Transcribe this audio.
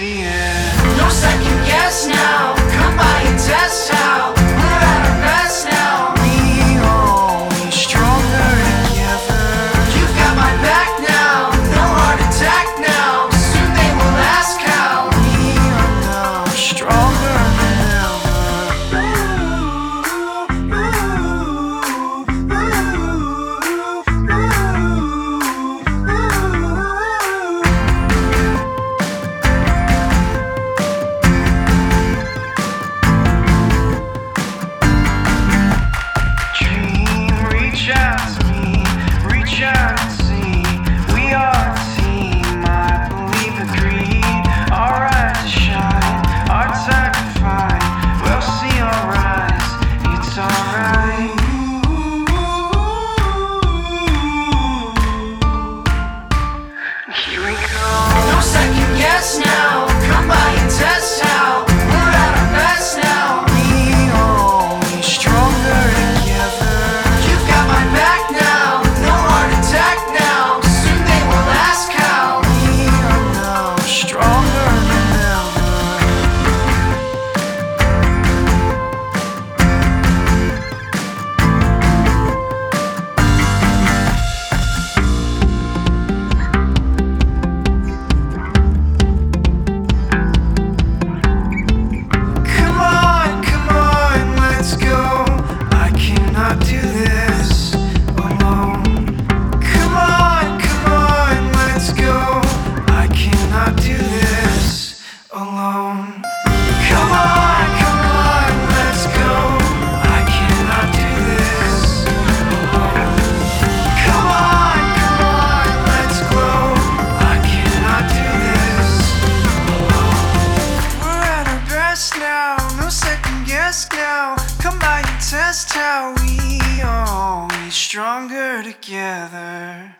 see it. now, no second guess now. Come by and test how we are. We stronger together.